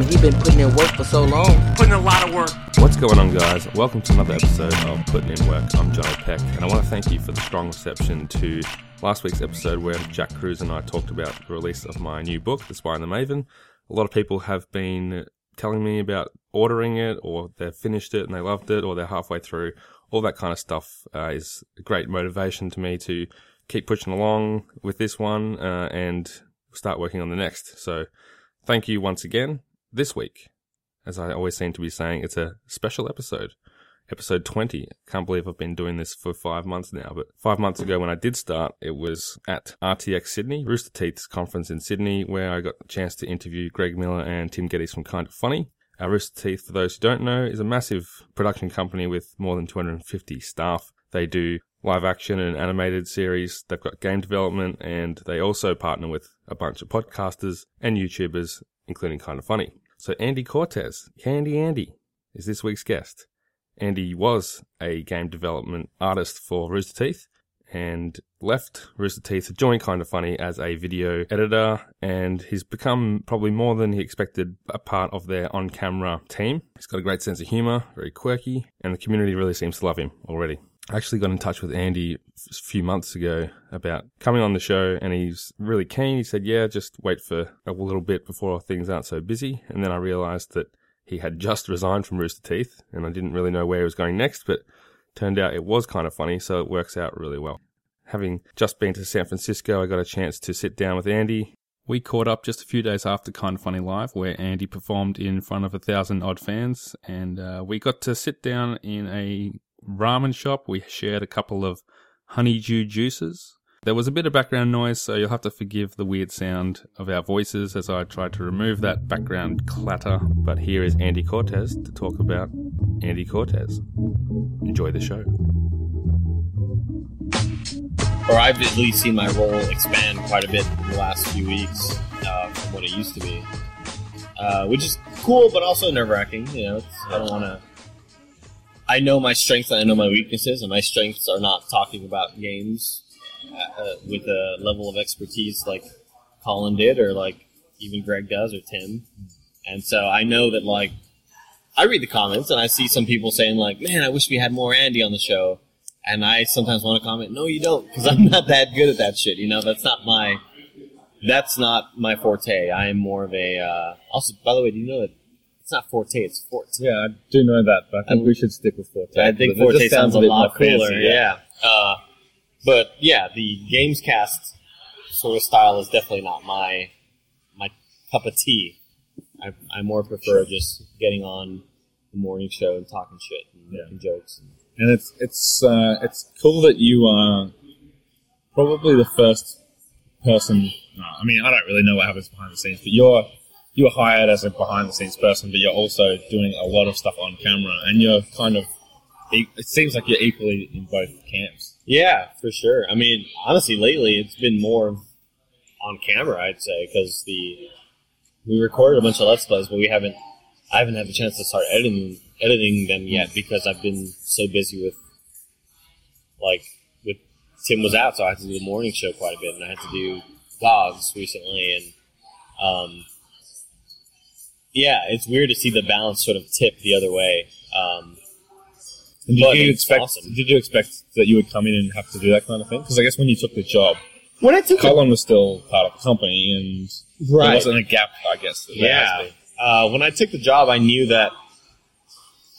mean, he been putting in work for so long. Putting a lot of work. What's going on, guys? Welcome to another episode of Putting in Work. I'm Johnny Peck, and I want to thank you for the strong reception to last week's episode where Jack Cruz and I talked about the release of my new book, The Spy and the Maven. A lot of people have been telling me about ordering it, or they've finished it and they loved it, or they're halfway through. All that kind of stuff uh, is a great motivation to me to keep pushing along with this one uh, and start working on the next. So, thank you once again. This week, as I always seem to be saying, it's a special episode. Episode 20. Can't believe I've been doing this for five months now, but five months ago when I did start, it was at RTX Sydney, Rooster Teeth's conference in Sydney, where I got the chance to interview Greg Miller and Tim Gettys from Kind of Funny. Uh, Rooster Teeth, for those who don't know, is a massive production company with more than 250 staff. They do live action and animated series. They've got game development and they also partner with a bunch of podcasters and YouTubers, including Kind of Funny. So Andy Cortez, Handy Andy, is this week's guest. Andy was a game development artist for Rooster Teeth and left Rooster Teeth to join Kind of Funny as a video editor, and he's become probably more than he expected a part of their on camera team. He's got a great sense of humor, very quirky, and the community really seems to love him already. I actually got in touch with Andy a few months ago about coming on the show, and he's really keen. He said, Yeah, just wait for a little bit before things aren't so busy. And then I realized that he had just resigned from Rooster Teeth, and I didn't really know where he was going next, but turned out it was kind of funny, so it works out really well. Having just been to San Francisco, I got a chance to sit down with Andy. We caught up just a few days after Kind of Funny Live, where Andy performed in front of a thousand odd fans, and uh, we got to sit down in a ramen shop. We shared a couple of honeydew juices. There was a bit of background noise, so you'll have to forgive the weird sound of our voices as I tried to remove that background clatter. But here is Andy Cortez to talk about Andy Cortez. Enjoy the show. Or I've at least seen my role expand quite a bit in the last few weeks uh, from what it used to be, uh, which is cool, but also nerve wracking. You know, I don't want to. I know my strengths and I know my weaknesses, and my strengths are not talking about games uh, with a level of expertise like Colin did, or like even Greg does, or Tim. And so I know that like I read the comments and I see some people saying like, "Man, I wish we had more Andy on the show." And I sometimes want to comment, "No, you don't," because I'm not that good at that shit. You know, that's not my that's not my forte. I am more of a. Uh, also, by the way, do you know that it's not forte? It's forte. Yeah, I do know that, but I think we should stick with Forte. I think But it Forte just sounds a bit lot more cooler. fancy, yeah. Uh, but yeah, the Gamescast sort of style is definitely not my my cup of tea. I, I more prefer just getting on the morning show and talking shit and Yeah. making jokes. And it's it's uh, it's cool that you are probably the first person. no, I mean, I don't really know what happens behind the scenes, but you're you were hired as a behind the scenes person, but you're also doing a lot of stuff on camera, and you're kind of. It seems like you're equally in both camps. Yeah, for sure. I mean, honestly, lately it's been more on camera, I'd say, because the we recorded a bunch of let's plays, but we haven't. I haven't had the chance to start editing editing them yet because I've been so busy with like with Tim was out, so I had to do the morning show quite a bit, and I had to do dogs recently, and um, yeah, it's weird to see the balance sort of tip the other way. Um, And But did you expect? awesome. Did you expect that you would come in and have to do that kind of thing? Because I guess when you took the job, when I took Colin was still part of the company, and there wasn't a gap, I guess. Yeah. Uh, when I took the job, I knew that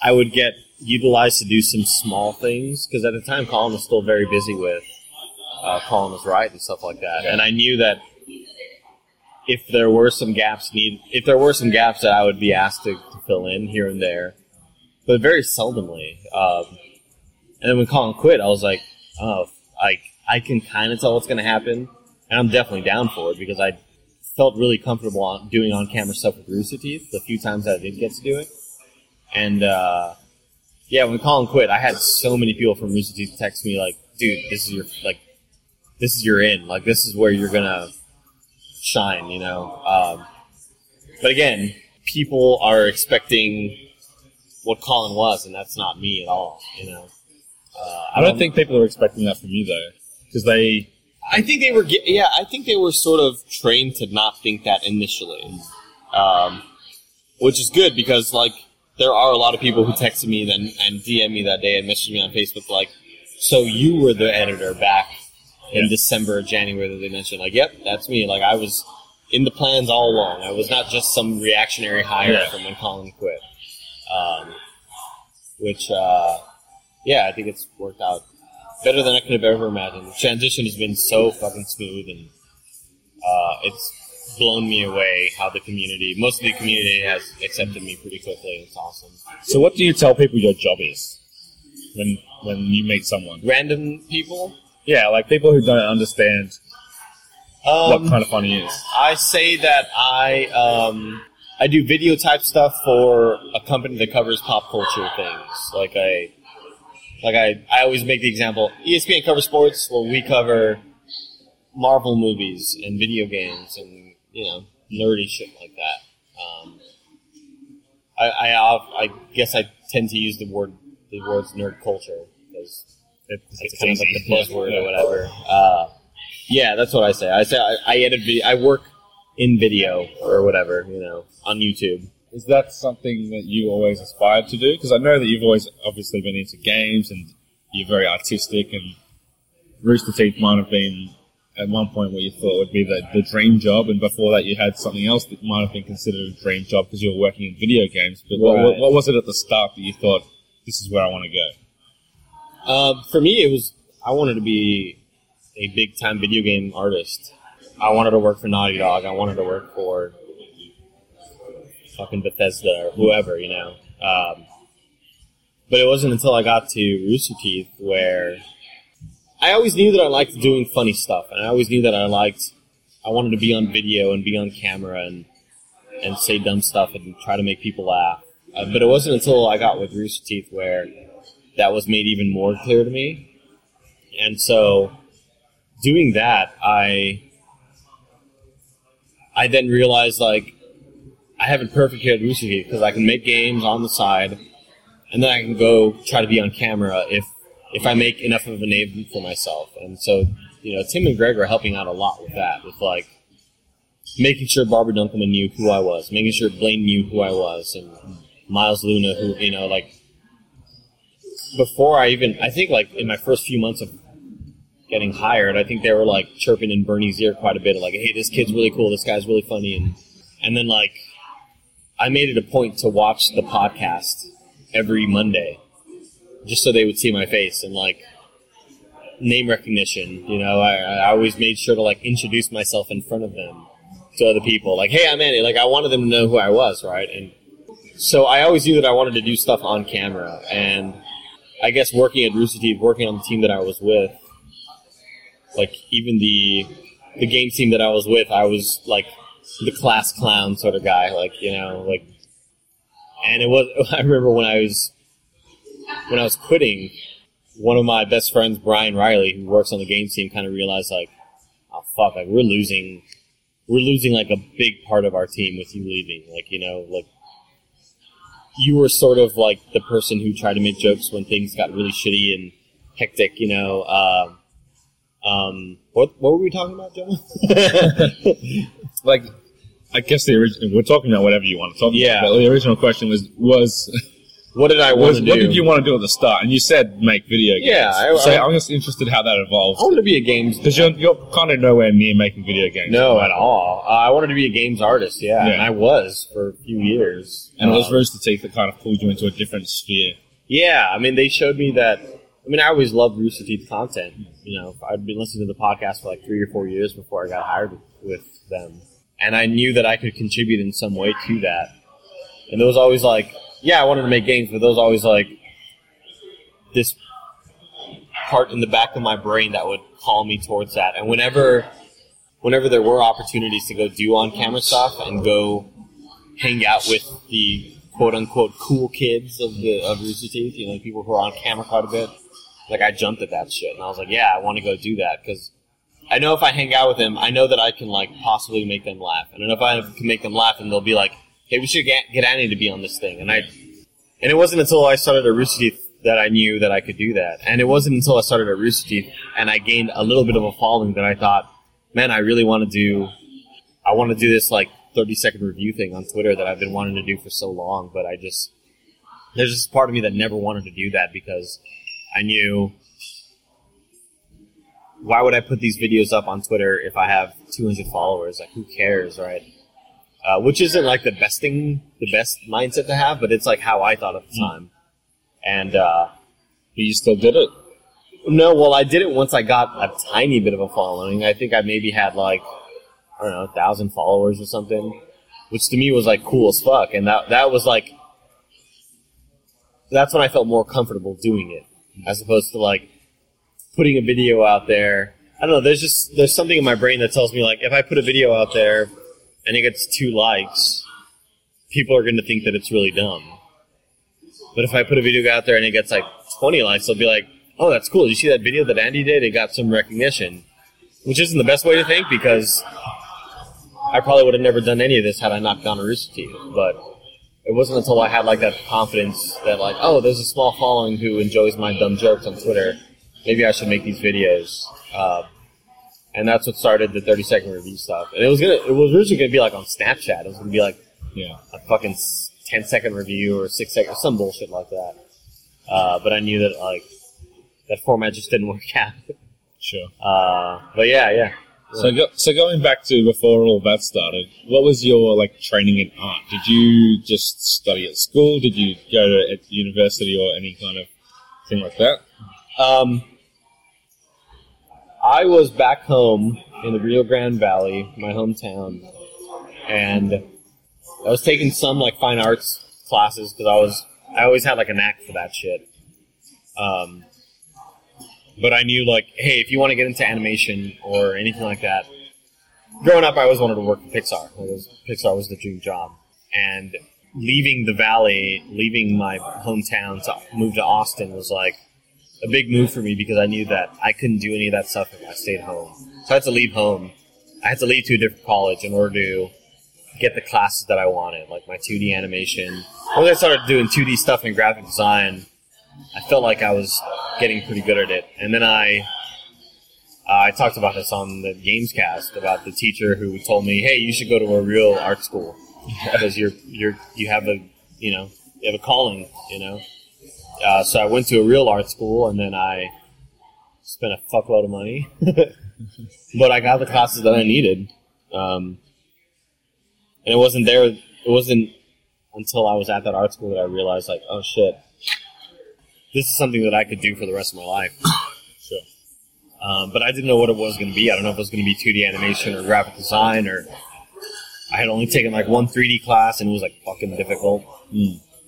I would get utilized to do some small things because at the time, Colin was still very busy with uh, Colin was right and stuff like that, and I knew that if there were some gaps need if there were some gaps that I would be asked to, to fill in here and there, but very seldomly. Um, and then when Colin quit, I was like, oh, like I can kind of tell what's going to happen, and I'm definitely down for it because I felt really comfortable on doing on camera stuff with Rooster Teeth the few times that I did get to do it. And uh, yeah, when Colin quit, I had so many people from Rooster Teeth text me like, "Dude, this is your like, this is your in. Like, this is where you're gonna shine." You know. Um, but again, people are expecting what Colin was, and that's not me at all. You know. Uh, I don't think people are expecting that from you though, because they I think they were, ge- yeah, I think they were sort of trained to not think that initially. Um, which is good because like there are a lot of people who texted me then and DM me that day and messaged me on Facebook like, so you were the editor back in Yeah. December or January that they mentioned. Like, yep, that's me. Like I was in the plans all along. I was not just some reactionary hire Yeah. from when Colin quit. Um, which, uh, yeah, I think it's worked out better than I could have ever imagined. The transition has been so fucking smooth and uh, it's blown me away how the community, most of the community has accepted me pretty quickly. It's awesome. So, what do you tell people your job is when when you meet someone? Random people. Yeah, like people who don't understand Um, what kind of funny is. I say that I um, I do video type stuff for a company that covers pop culture things. Like I like I, I always make the example ESPN covers sports, well we cover Marvel movies and video games and you know nerdy shit like that. Um, I, I I guess I tend to use the word the words nerd culture because It, it sounds like the buzzword or whatever. Uh, yeah, that's what I say. I say I, I edit video. I work in video or whatever, you know, on YouTube. Is that something that you always aspired to do? Because I know that you've always obviously been into games and you're very artistic, and Rooster Teeth might have been at one point what you thought would be the, the dream job, and before that you had something else that might have been considered a dream job because you were working in video games. But what, what, what was it at the start that you thought, this is where I want to go? Um, for me, it was I wanted to be a big time video game artist. I wanted to work for Naughty Dog. I wanted to work for fucking Bethesda or whoever, you know. Um, but it wasn't until I got to Rooster Teeth where I always knew that I liked doing funny stuff, and I always knew that I liked. I wanted to be on video and be on camera and and say dumb stuff and try to make people laugh. Uh, but it wasn't until I got with Rooster Teeth where that was made even more clear to me. And so, doing that, I I then realized like I have it perfect here at Rooster because I can make games on the side, and then I can go try to be on camera if if I make enough of a name for myself. And so, you know, Tim and Greg are helping out a lot with that, with like making sure Barbara Dunkelman knew who I was, making sure Blaine knew who I was, and Miles Luna, who you know, like before I even, I think like in my first few months of getting hired, I think they were like chirping in Burnie's ear quite a bit, like, "Hey, this kid's really cool. This guy's really funny," and and then like I made it a point to watch the podcast every Monday, just so they would see my face and like name recognition. You know, I, I always made sure to like introduce myself in front of them to other people. Like, hey, I'm Andy. Like, I wanted them to know who I was, right? And so I always knew that I wanted to do stuff on camera. And I guess working at Rooster Teeth, working on the team that I was with, like even the the game team that I was with, I was like the class clown sort of guy, like you know, like. And it was. I remember when I was when I was quitting, one of my best friends, Brian Riley, who works on the game team, kind of realized like, oh fuck, like we're losing, we're losing like a big part of our team with you leaving. Like you know, like you were sort of like the person who tried to make jokes when things got really shitty and hectic. You know, um, um, what what were we talking about, John? Like, I guess the original, we're talking about whatever you want to talk Yeah. about, the original question was, was, what did I want to do? what did you want to do at the start? And you said make video games. Yeah, I- so I- I'm just interested how that evolved. I wanted to be a games Because you're, you're kind of nowhere near making video games. No, at all. Uh, I wanted to be a games artist, yeah, Yeah. and I was for a few years. And it was Uh, Rooster Teeth that kind of pulled you into a different sphere. yeah, I mean, they showed me that. I mean, I always loved Rooster Teeth content. You know, I'd been listening to the podcast for like three or four years before I got hired with them, and I knew that I could contribute in some way to that. And there was always like, yeah, I wanted to make games, but there was always like this part in the back of my brain that would call me towards that. And whenever, whenever there were opportunities to go do on camera stuff and go hang out with the quote unquote cool kids of the of Rooster Teeth, you know, people who are on camera quite a bit. Like I jumped at that shit, and I was like, yeah, I want to go do that because I know if I hang out with them, I know that I can like possibly make them laugh, and if I can make them laugh, and they'll be like, hey, we should get get Annie to be on this thing, and I, and it wasn't until I started at Rooster Teeth that I knew that I could do that, and it wasn't until I started at Rooster Teeth and I gained a little bit of a following that I thought, man, I really want to do, I want to do this like thirty second review thing on Twitter that I've been wanting to do for so long, but I just there's this part of me that never wanted to do that because I knew why would I put these videos up on Twitter if I have 200 followers? Like, who cares, right? Uh, which isn't like the best thing, the best mindset to have, but it's like how I thought at the time. And uh, You still did it. no, well, I did it once I got a tiny bit of a following. I think I maybe had like I don't know, a thousand followers or something, which to me was like cool as fuck. And that that was like that's when I felt more comfortable doing it, as opposed to like putting a video out there. I don't know. There's just there's something in my brain that tells me like if I put a video out there and it gets two likes, people are going to think that it's really dumb. But if I put a video out there and it gets like 20 likes, they'll be like, "Oh, that's cool. You see that video that Andy did? It got some recognition." Which isn't the best way to think because I probably would have never done any of this had I not gone to Rooster Teeth. But it wasn't until I had like that confidence that like, oh, there's a small following who enjoys my dumb jokes on Twitter. Maybe I should make these videos. Uh, and that's what started the 30 second review stuff. And it was gonna, it was originally gonna be like on Snapchat. It was gonna be like Yeah. a fucking s- 10 second review or six second, some bullshit like that. Uh, but I knew that like that format just didn't work out. Sure. Uh, but yeah, yeah. So, go, so going back to before all that started, what was your like training in art? Did you just study at school? Did you go to at university or any kind of thing like that? Um, I was back home in the Rio Grande Valley, my hometown, and I was taking some like fine arts classes because I was I always had like a knack for that shit. Um, but I knew like, hey, if you want to get into animation or anything like that, growing up, I always wanted to work for Pixar. Was, Pixar was the dream job, and leaving the valley, leaving my hometown to move to Austin was like a big move for me because I knew that I couldn't do any of that stuff if I stayed home. So I had to leave home. I had to leave to a different college in order to get the classes that I wanted, like my 2D animation. Once I started doing 2D stuff in graphic design, I felt like I was getting pretty good at it. And then I, uh, I talked about this on the Gamescast about the teacher who told me, "Hey, you should go to a real art school because you're you're you have a you know you have a calling, you know." Uh, so I went to a real art school, and then I spent a fuckload of money, but I got the classes that I needed. Um, and it wasn't there. It wasn't until I was at that art school that I realized, like, oh shit, this is something that I could do for the rest of my life. Sure. Um, but I didn't know what it was going to be. I don't know if it was going to be 2D animation or graphic design, or I had only taken like one 3D class and it was like fucking difficult.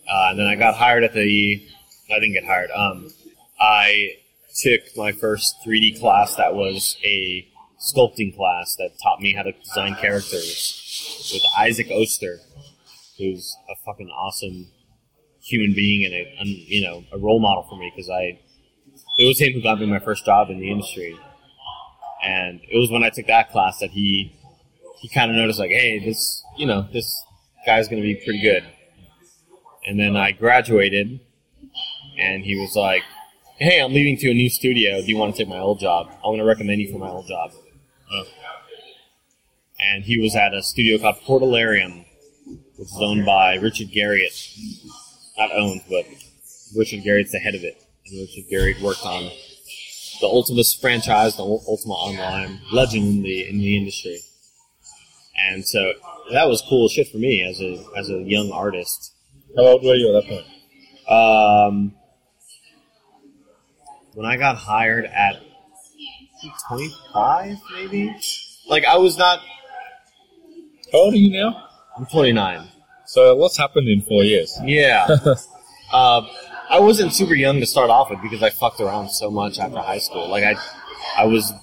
Uh, and then I got hired at the. I didn't get hired. Um, I took my first 3D class that was a sculpting class that taught me how to design characters with Isaac Oster, who's a fucking awesome human being and a, you know a role model for me because I it was him who got me my first job in the industry, and it was when I took that class that he he kind of noticed like, hey, this you know this guy's gonna be pretty good, and then I graduated, and he was like, hey, I'm leaving to a new studio. Do you want to take my old job? I want to recommend you for my old job. Oh. And he was at a studio called Portalarium, which is owned by Richard Garriott. Not owned, but Richard Garriott's the head of it. And Richard Garriott worked on the Ultima franchise, the Ultima Online legend in the in the industry. And so that was cool shit for me as a as a young artist. How old were you at that point? Um, when I got hired at 25, maybe? Like, I was not. How old are you now? I'm 29. So what's happened in four years? Yeah. uh, I wasn't super young to start off with because I fucked around so much after high school. Like, I, I was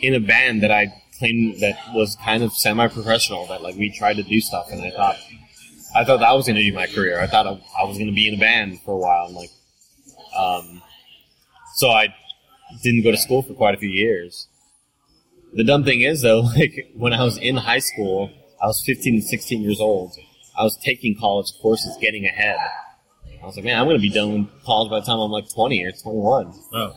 in a band that I claimed that was kind of semi-professional. That like we tried to do stuff, and I thought, I thought that was going to be my career. I thought I, I was going to be in a band for a while, and like, um, so I didn't go to school for quite a few years. The dumb thing is though, like when I was in high school, I was 15 and 16 years old. I was taking college courses, getting ahead. I was like, man, I'm going to be done with college by the time I'm like 20 or 21 Oh.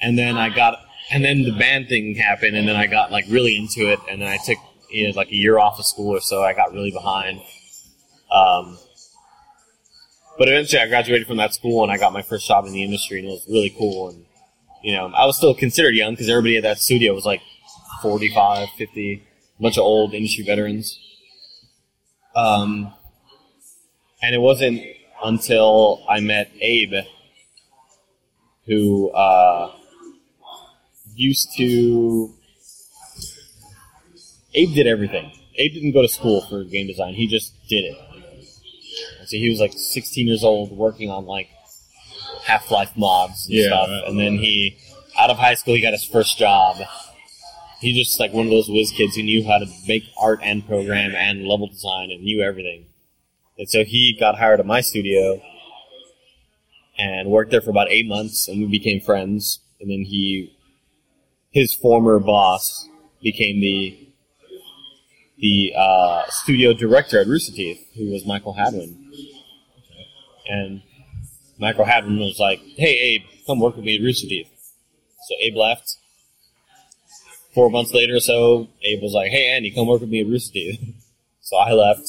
and then I got and then the band thing happened and then I got like really into it and then I took you know, like a year off of school or so. I got really behind. Um, but eventually, I graduated from that school and I got my first job in the industry, and it was really cool. And you know, I was still considered young because everybody at that studio was like 45, 50, a bunch of old industry veterans. Um, and it wasn't until I met Abe, who uh, used to. Abe did everything. Abe didn't go to school for game design. He just did it. And so he was like 16 years old, working on like Half Life mods and Yeah, stuff. right. And then he, out of high school, he got his first job. He's just like one of those whiz kids who knew how to make art and program and level design and knew everything. And so he got hired at my studio and worked there for about eight months, and we became friends. And then he, his former boss, became the the uh, studio director at Rooster Teeth, who was Michael Hadwin. And Michael Hadwin was like, "Hey, Abe, come work with me at Rooster Teeth." So Abe left. Four months later or so, Abe was like, "Hey, Andy, come work with me at Rooster Teeth." so I left,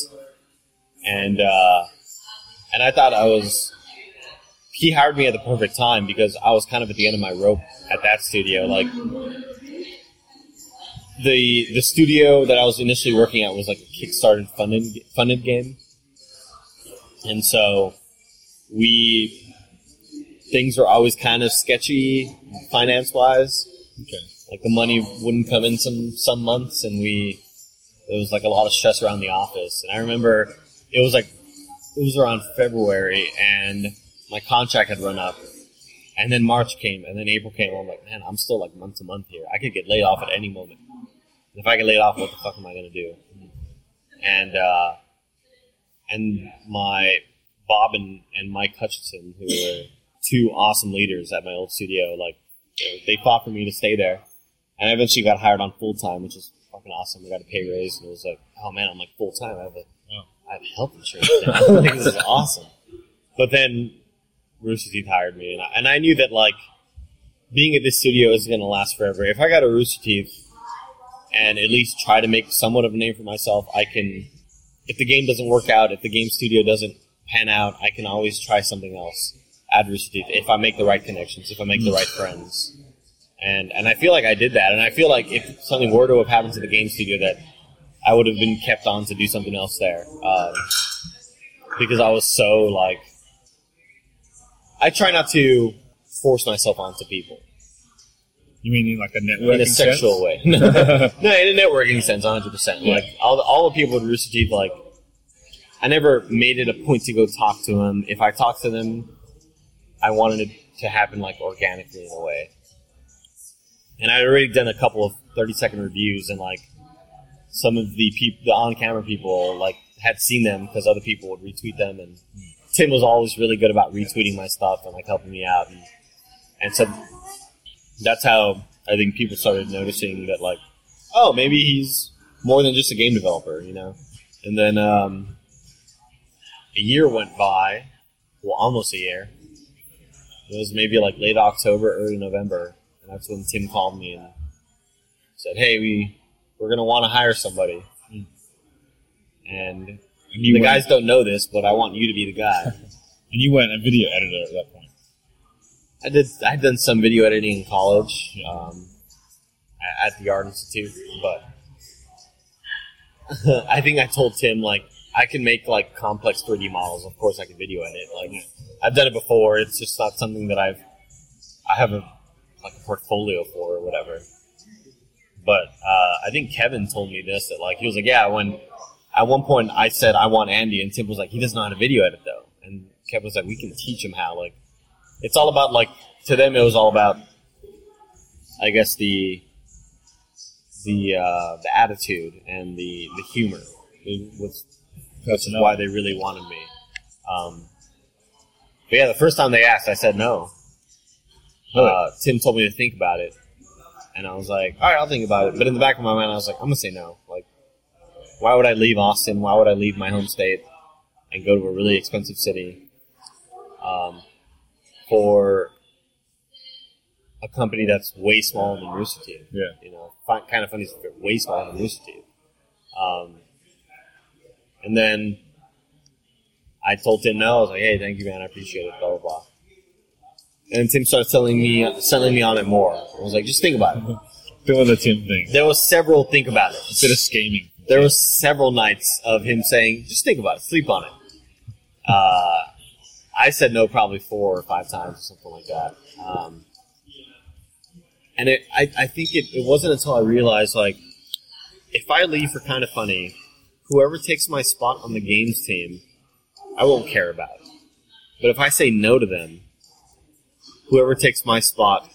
and uh, and I thought I was. He hired me at the perfect time because I was kind of at the end of my rope at that studio. Like the the studio that I was initially working at was like a Kickstarter funded funded game, and so we things were always kind of sketchy finance wise. Okay. Like the money wouldn't come in some some months, and we there was like a lot of stress around the office. And I remember it was like it was around February, and my contract had run up. And then March came, and then April came. I'm like, man, I'm still like month to month here. I could get laid off at any moment. If I get laid off, what the fuck am I gonna do? And uh, and my Bob and, and Mike Hutchinson, who were two awesome leaders at my old studio, like they- fought for me to stay there. And I eventually got hired on full time, which is fucking awesome. I got a pay raise, and it was like, oh man, I'm like full time. I have a. I have health insurance. Now. Think this is awesome. But then Rooster Teeth hired me, and I, and I knew that like being at this studio isn't going to last forever. If I got a Rooster Teeth and at least try to make somewhat of a name for myself, I can. If the game doesn't work out, if the game studio doesn't pan out, I can always try something else Rooster if I make the right connections, if I make the right friends. And and I feel like I did that, and I feel like if something were to have happened to the game studio, that I would have been kept on to do something else there, um, because I was so like. I try not to force myself onto people You mean in like a networking in a sexual sense? way. no, in a networking sense, 100. percent Like all the, all the people at Rooster Teeth, like I never made it a point to go talk to them. If I talked to them, I wanted it to happen like organically in a way. And I'd already done a couple of 30 second reviews, and like some of the people, the on camera people, like had seen them because other people would retweet them, and Tim was always really good about retweeting my stuff and like helping me out, and, and so that's how I think people started noticing that like, oh, maybe he's more than just a game developer, you know. And then um, a year went by, well, almost a year. It was maybe like late October, early November, and that's when Tim called me and said, "Hey, we we're gonna want to hire somebody." And you the weren't- guys don't know this, but I want you to be the guy. And you weren't a video editor at that point. I did. I had done some video editing in college, um, at the Art Institute, but I think I told Tim like I can make like complex 3D models. Of course, I can video edit. Like I've done it before. It's just not something that I've I have a like a portfolio for or whatever. But uh, I think Kevin told me this that like he was like, yeah, when at one point I said I want Andy, and Tim was like, he doesn't know how to video edit though, and Kevin was like, we can teach him how. Like it's all about like to them it was all about I guess the the uh, the attitude and the the humor was which is why they really wanted me. Um, but yeah, the first time they asked, I said no. Uh, Tim told me to think about it, and I was like, "All right, I'll think about it." But in the back of my mind, I was like, "I'm gonna say no. Like, why would I leave Austin? Why would I leave my home state and go to a really expensive city um, for a company that's way smaller than Rooster Teeth? Yeah. You know, fi- kind of funny, way smaller than Rooster Teeth. Um, and then I told Tim no. I was like, "Hey, thank you, man. I appreciate it." Blah blah blah. And Tim started telling me, selling me on it more. I was like, "Just think about it." Doing the Tim thing. There was several think about it. A bit of scheming. There was several nights of him saying, "Just think about it. Sleep on it." Uh, I said no probably four or five times or something like that. Um, and it, I, I think it, it wasn't until I realized like, if I leave for kind of funny, whoever takes my spot on the games team, I won't care about. But if I say no to them, whoever takes my spot,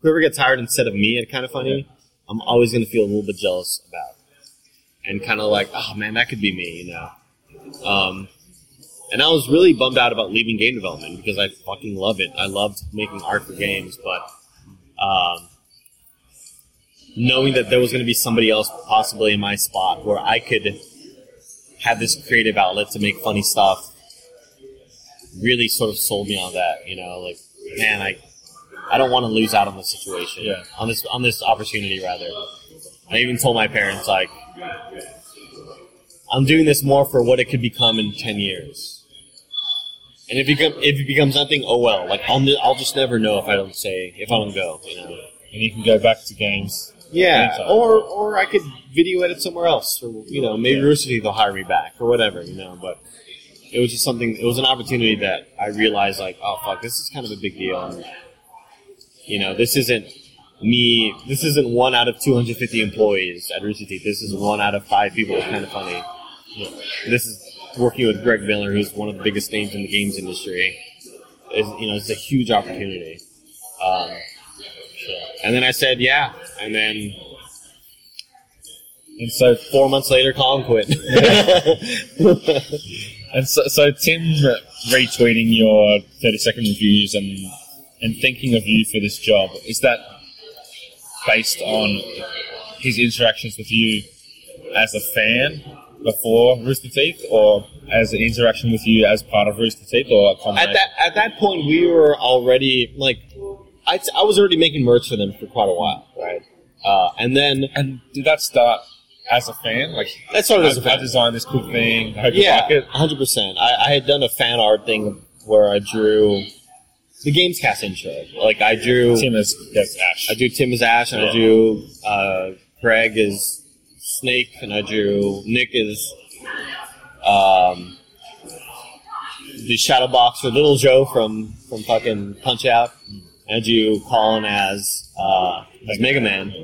whoever gets hired instead of me at kind of funny, I'm always going to feel a little bit jealous about, and kind of like, oh man, that could be me, you know. Um, and I was really bummed out about leaving game development because I fucking love it. I loved making art for games, but um, knowing that there was going to be somebody else possibly in my spot where I could have this creative outlet to make funny stuff really sort of sold me on that. You know, like man, I I don't want to lose out on this situation. Yeah. On this on this opportunity rather. I even told my parents like I'm doing this more for what it could become in ten years. And if become, if it becomes nothing, oh well. Like I'll, I'll just never know if I don't say if I don't go. You know. And you can go back to games. Yeah, Anytime. or or I could video edit somewhere else, or you know, maybe Rooster Teeth will hire me back or whatever, you know. But it was just something. It was an opportunity that I realized, like, oh fuck, this is kind of a big deal. And, you know, this isn't me. This isn't one out of 250 employees at Rooster Teeth. This is one out of five people. It's kind of funny. This is working with Greg Miller, who's one of the biggest names in the games industry. Is you know, it's a huge opportunity. Um, and then I said, yeah. And then And so, four months later, Colin quit. and so, so Tim retweeting your 30 second reviews and, and thinking of you for this job, is that based on his interactions with you as a fan before Rooster Teeth or as an interaction with you as part of Rooster Teeth or at that at that point, we were already like, I, I was already making merch for them for quite a while, right? Uh, and then and did that start as a fan? Like, that started as a I, fan. I designed this cool thing. I hope you Yeah, like it. hundred percent. I, I had done a fan art thing where I drew the Games Cast intro. Like I drew, Tim is yes, Ash. I drew Tim as Ash, and I Yeah. drew uh, Greg as Snake, and I drew Nick as um, the Shadow Boxer, Little Joe from from fucking Punch Out, and I drew Colin as uh, as Mega Man,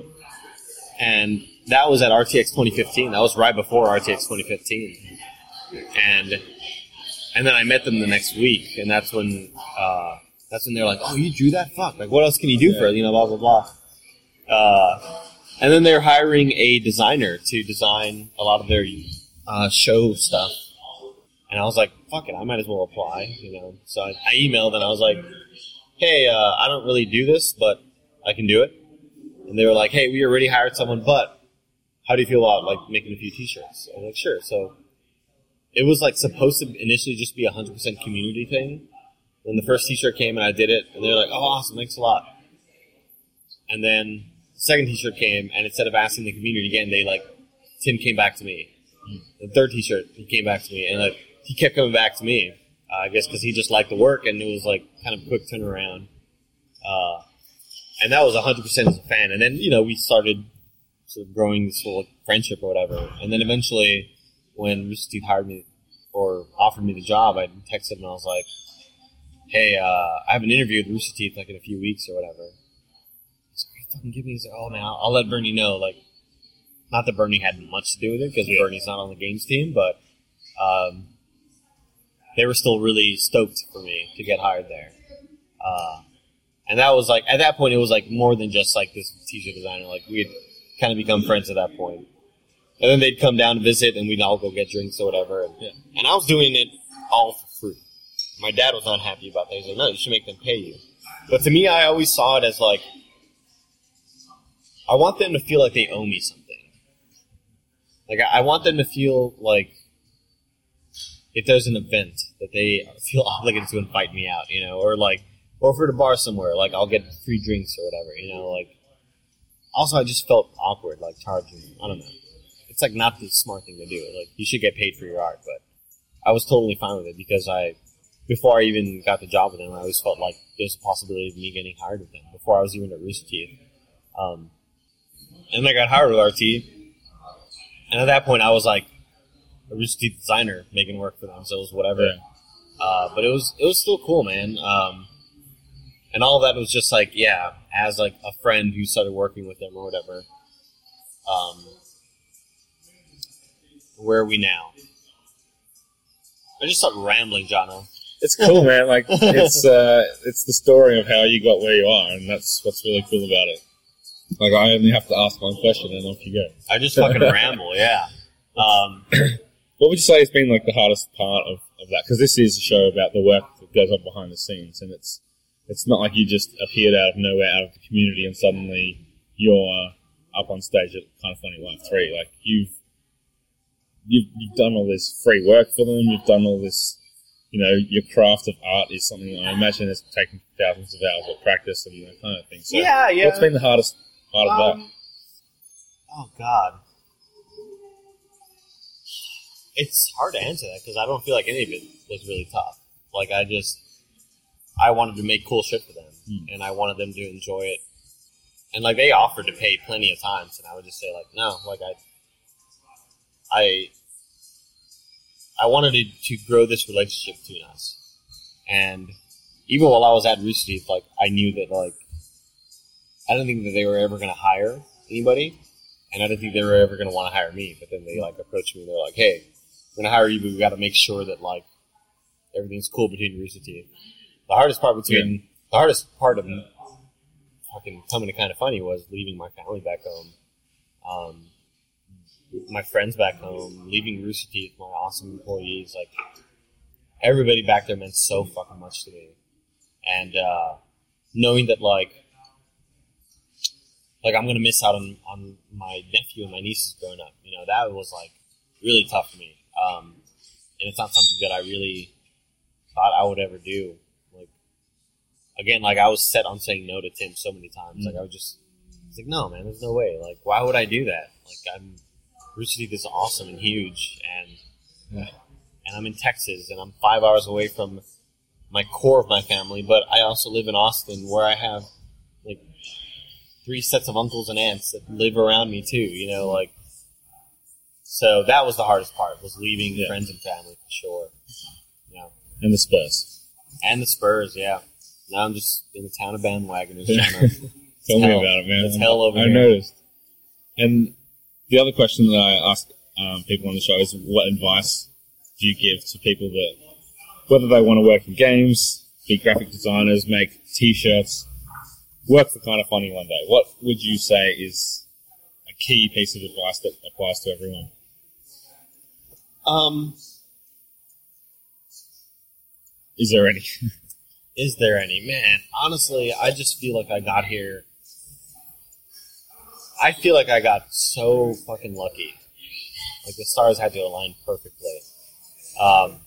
and that was at RTX 2015. That was right before RTX 2015, and and then I met them the next week, and that's when uh, that's when they're like, "Oh, you drew that? Fuck! Like, what else can you do for it? You know, blah blah blah." Uh, and then they're hiring a designer to design a lot of their uh, show stuff, and I was like, "Fuck it, I might as well apply." You know, so I, I emailed and I was like, "Hey, uh, I don't really do this, but I can do it." And they were like, "Hey, we already hired someone, but how do you feel about like making a few T-shirts?" I was like, "Sure." So it was like supposed to initially just be a hundred percent community thing. Then the first T-shirt came and I did it, and they're like, "Oh, awesome! Thanks a lot." And then the second T-shirt came, and instead of asking the community again, they like Tim came back to me. The third T-shirt, he came back to me, and like he kept coming back to me. Uh, I guess because he just liked the work, and it was like kind of quick turnaround. Uh, and that was hundred percent as a fan. And then you know we started sort of growing this whole friendship or whatever. And then eventually, when Rooster Teeth hired me or offered me the job, I texted him and I was like, "Hey, uh, I have an interview with Rooster Teeth like in a few weeks or whatever." Fucking give me?" Like, "Oh man, I'll, I'll let Burnie know." Like, not that Burnie had much to do with it because Burnie's not on the games team, but um, they were still really stoked for me to get hired there. Uh, and that was like at that point, it was like more than just like this t-shirt designer. Like we had kind of become friends at that point. And then they'd come down to visit, and we'd all go get drinks or whatever. And, Yeah. and I was doing it all for free. My dad was not happy about that. He's like, "No, you should make them pay you." But to me, I always saw it as like, I want them to feel like they owe me something. Like I, I want them to feel like if there's an event that they feel obligated to invite me out, you know, or like, or at a bar somewhere, like I'll get free drinks or whatever, you know, like. Also, I just felt awkward, like charging. I don't know. It's like not the smart thing to do. Like you should get paid for your art, but I was totally fine with it because I before I even got the job with them, I always felt like there's a possibility of me getting hired with them before I was even at Rooster Teeth. Um, and I got hired with RT, and at that point I was like a Rooster Teeth designer making work for them, so it was whatever. Yeah. Uh, but it was it was still cool, man. Um, and all that was just like yeah, as like a friend who started working with them or whatever. Um, where are we now? I just started rambling, Jono. It's cool, man. Like it's uh, it's the story of how you got where you are, and that's what's really cool about it. Like I only have to ask one question, and off you go. I just fucking ramble, yeah. Um, What would you say has been like the hardest part of, of that? Because this is a show about the work that goes on behind the scenes, and it's it's not like you just appeared out of nowhere, out of the community, and suddenly you're up on stage at Kind of Funny Live Three. Like you've you've you've done all this free work for them. You've done all this. You know, your craft of art is something I imagine has taken thousands of hours of practice and that kind of thing. So, Yeah, yeah. What's been the hardest part of that? Um, oh God, it's hard to answer that because I don't feel like any of it was really tough. Like I just, I wanted to make cool shit for them, Hmm. and I wanted them to enjoy it. And like they offered to pay plenty of times, and I would just say like, no, like I, I, I wanted to, to grow this relationship between us, and even while I was at Rooster Teeth, like I knew that like I don't think that they were ever going to hire anybody, and I do not think they were ever going to want to hire me. But then they like approached me and they're like, "Hey, we're going to hire you, but we got to make sure that like everything's cool between Rooster Teeth." The hardest part between the hardest part of fucking coming to kind of funny was leaving my family back home, um, my friends back home, leaving Rooster Teeth, my awesome employees, like everybody back there meant so fucking much to me, and uh, knowing that like like I'm gonna miss out on, on my nephew and my nieces growing up. You know, that was like really tough for me. Um, and it's not something that I really thought I would ever do. Like again, like I was set on saying no to Tim so many times. Like I was just it's like, no man, there's no way. Like why would I do that? Like I'm Rooster Teeth is awesome and huge and Yeah. and I'm in Texas and I'm five hours away from my core of my family, but I also live in Austin where I have three sets of uncles and aunts that live around me too, you know, like so that was the hardest part was leaving Yeah. friends and family for sure. Yeah. And the Spurs. And the Spurs, yeah. Now I'm just in the town of bandwagoners Tell me about it, man. It's hell over I here. noticed. And the other question that I ask um, people on the show is, what advice do you give to people that, whether they want to work in games, be graphic designers, make T-shirts, work for kind of funny one day? What would you say is a key piece of advice that applies to everyone? Um Is there any? Is there any? Man, honestly, I just feel like I got here. I feel like I got so fucking lucky. Like the stars had to align perfectly. Um,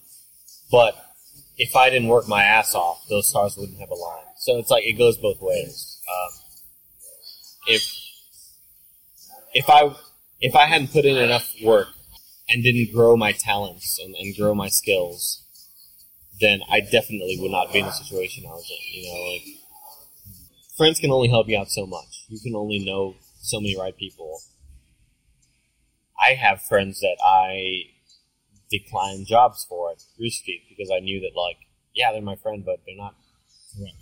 but if I didn't work my ass off, those stars wouldn't have aligned. So it's like it goes both ways. Um, if if I if I hadn't put in enough work and didn't grow my talents and, and grow my skills, then I definitely would not be in the situation I was in. You know, like friends can only help you out so much. You can only know so many right people. I have friends that I declined jobs for at Rooster Teeth because I knew that like, yeah, they're my friend, but they're not.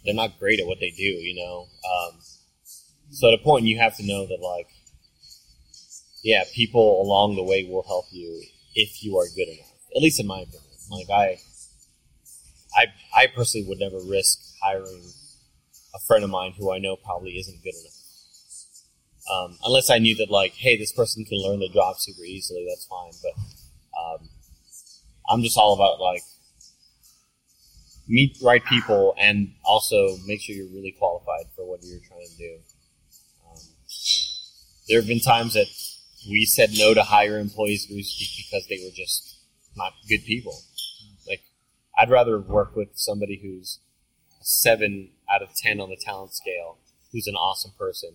They're not great at what they do, you know. Um, so at a point, you have to know that like, yeah, people along the way will help you if you are good enough. At least in my opinion. Like I, I, I personally would never risk hiring a friend of mine who I know probably isn't good enough. Um, unless I knew that like, hey, this person can learn the job super easily, that's fine. But um, I'm just all about like meet the right people and also make sure you're really qualified for what you're trying to do. Um, there have been times that we said no to hire employees Rooster Teeth because they were just not good people. Like, I'd rather work with somebody who's a seven out of ten on the talent scale, who's an awesome person,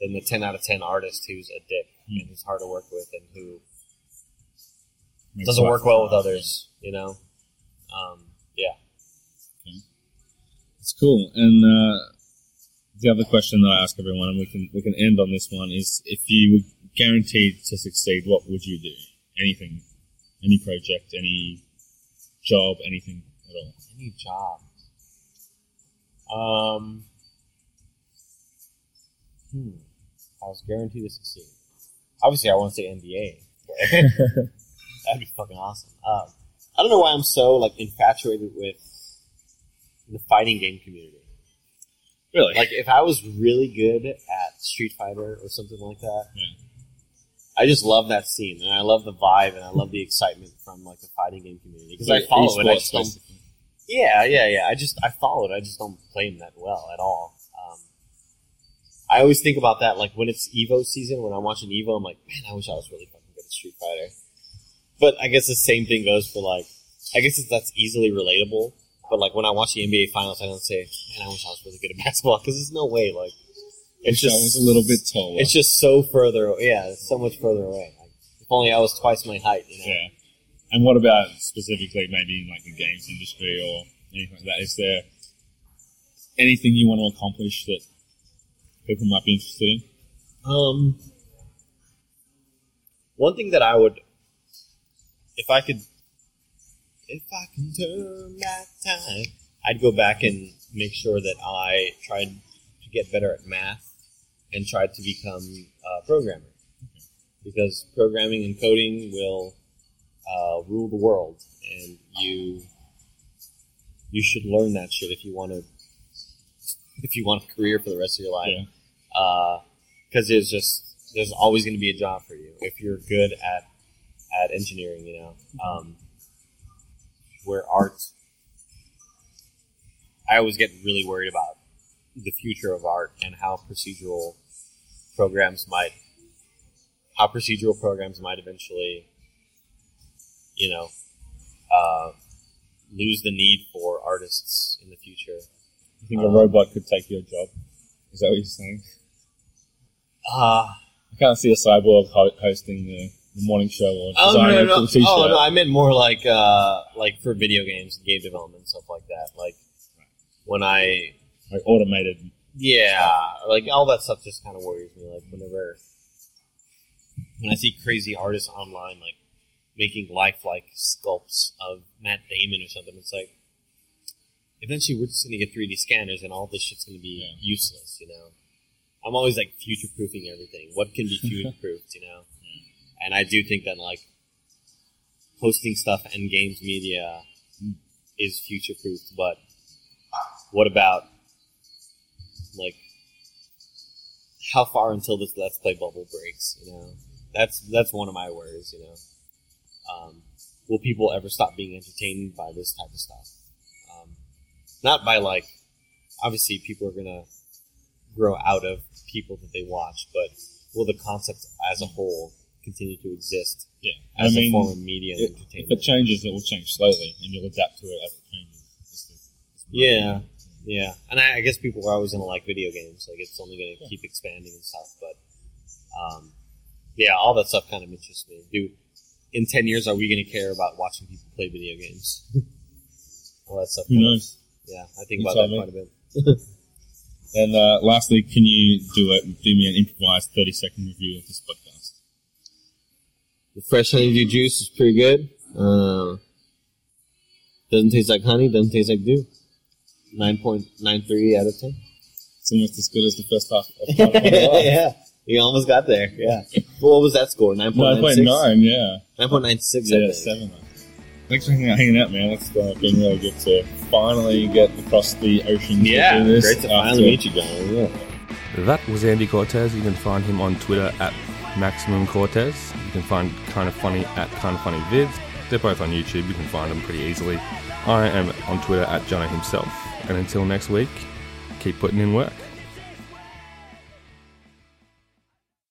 than the ten out of ten artist who's a dick and who's hard to work with and who makes doesn't work well with others. You know. Um, cool. And uh, the other question that I ask everyone, and we can we can end on this one, is if you were guaranteed to succeed, what would you do? Anything, any project, any job, anything at all. Any job. Um. Hmm. I was guaranteed to succeed. Obviously, I want to say NBA. That'd be fucking awesome. Um, I don't know why I'm so like infatuated with the fighting game community. Really? Like, if I was really good at Street Fighter or something like that, Yeah. I just love that scene and I love the vibe and I love the excitement from like the fighting game community because I follow it. I just don't Yeah, yeah, yeah. I just I follow it. I just don't play them that well at all. Um, I always think about that, like when it's Evo season. When I'm watching Evo, I'm like, man, I wish I was really fucking good at Street Fighter. But I guess the same thing goes for like, I guess that's easily relatable. But like when I watch the NBA finals, I don't say, man, I wish I was really good at basketball because there's no way. Like, it's Wish I just was a little bit taller. it's just so further. Yeah, it's so much further away. Like, if only I was twice my height. You know? yeah. And what about specifically maybe in like the games industry or anything like that? Is there anything you want to accomplish that people might be interested in? Um, one thing that I would, if I could, if I can turn back time, I'd go back and make sure that I tried to get better at math and tried to become a programmer. Because programming and coding will uh, rule the world, and you you should learn that shit if you want to if you want a career for the rest of your life Yeah. because there's just there's always going to be a job for you if you're good at at engineering. You know, um, where art, I always get really worried about the future of art and how procedural programs might how procedural programs might eventually, you know, uh, lose the need for artists in the future. You think a robot could take your job? Is that what you're saying? Uh, I can't see a cyborg ho- hosting the, the morning show or Oh no, no, cool no. t-shirt. oh no! I meant more like uh, like for video games, and game development, stuff like that. Like when I, Like automated. yeah, like all that stuff just kind of worries me. Like whenever when I see crazy artists online, like making lifelike sculpts of Matt Damon or something, it's like eventually we're just gonna get 3D scanners and all this shit's gonna be Yeah. useless. You know, I'm always like future proofing everything. What can be future proofed? You know, and I do think that like posting stuff and games media is future proofed, but what about like how far until this let's play bubble breaks, you know? That's that's one of my worries, you know. Um, will people ever stop being entertained by this type of stuff? Um, not by like obviously people are gonna grow out of people that they watch, but will the concept as a whole continue to exist Yeah. as I mean, a form of media and if, it changes, it will change slowly, and you'll adapt to it as it changes. It's the- it's Yeah, yeah, and I, I guess people are always gonna like video games. Like it's only gonna keep expanding and stuff. But um, yeah, all that stuff kind of interests me. Do in ten years are we gonna care about watching people play video games? all that stuff. Who kinda- Yeah, I think You about that me. quite a bit. And uh, lastly, can you do it? Do me an improvised thirty-second review of this podcast. The fresh honeydew juice is pretty good. Uh, doesn't taste like honey. Doesn't taste like dew. Nine point nine three out of ten. It's almost as good as the first half. Of part one. Nine yeah, you almost got there. Yeah. Well, what was that score? Nine point nine point six. nine. Yeah. Nine point nine six. Yeah, seven. Thanks for hanging out, hanging out man. It's uh, been really good to finally get across the ocean. Yeah, to do this great to finally meet you, John. Yeah. That was Andy Cortez. You can find him on Twitter at Maximum Cortez. You can find Kind of Funny at Kind of Funny Vids. They're both on YouTube. You can find them pretty easily. I am on Twitter at Jono himself. And until next week, keep putting in work.